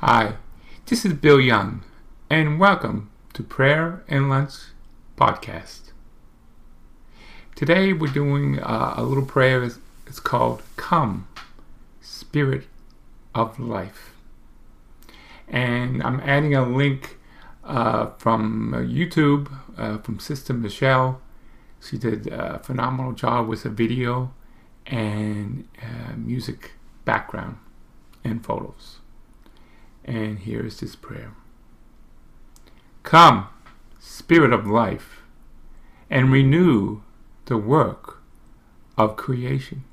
Hi, this is Bill Young, and welcome to Prayer and Lunch Podcast. Today we're doing uh, a little prayer. It's, it's called Come, Spirit of Life. And I'm adding a link uh, from uh, YouTube uh, from Sister Michelle. She did a phenomenal job with the video and uh, music background and photos. And here is this prayer Come, Spirit of life, and renew the work of creation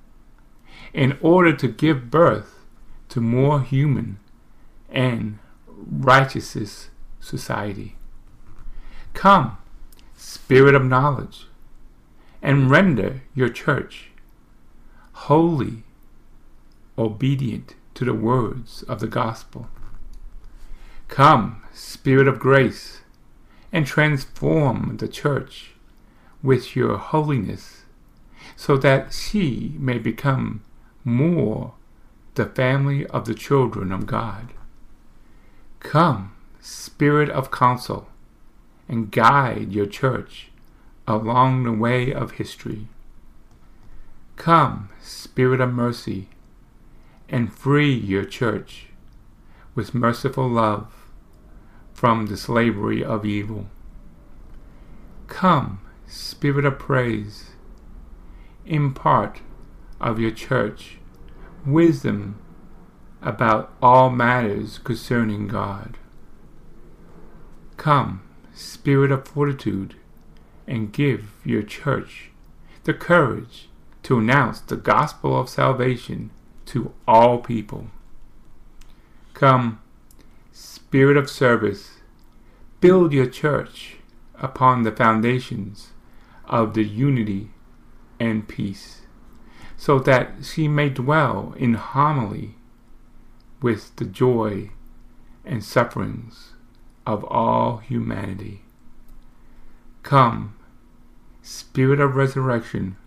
in order to give birth to more human and righteous society. Come, Spirit of knowledge, and render your church holy, obedient to the words of the gospel. Come, Spirit of grace, and transform the church with your holiness, so that she may become more the family of the children of God. Come, Spirit of counsel, and guide your church along the way of history. Come, Spirit of mercy, and free your church with merciful love from the slavery of evil. Come, Spirit of praise, impart of your church wisdom about all matters concerning God. Come, Spirit of fortitude, and give your church the courage to announce the gospel of salvation to all people. Come, Spirit of service, build your church upon the foundations of the unity and peace, so that she may dwell in harmony with the joy and sufferings of all humanity. Come, Spirit of resurrection,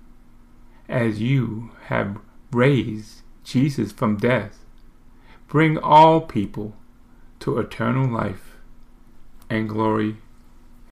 as you have raised Jesus from death, bring all people to eternal life and glory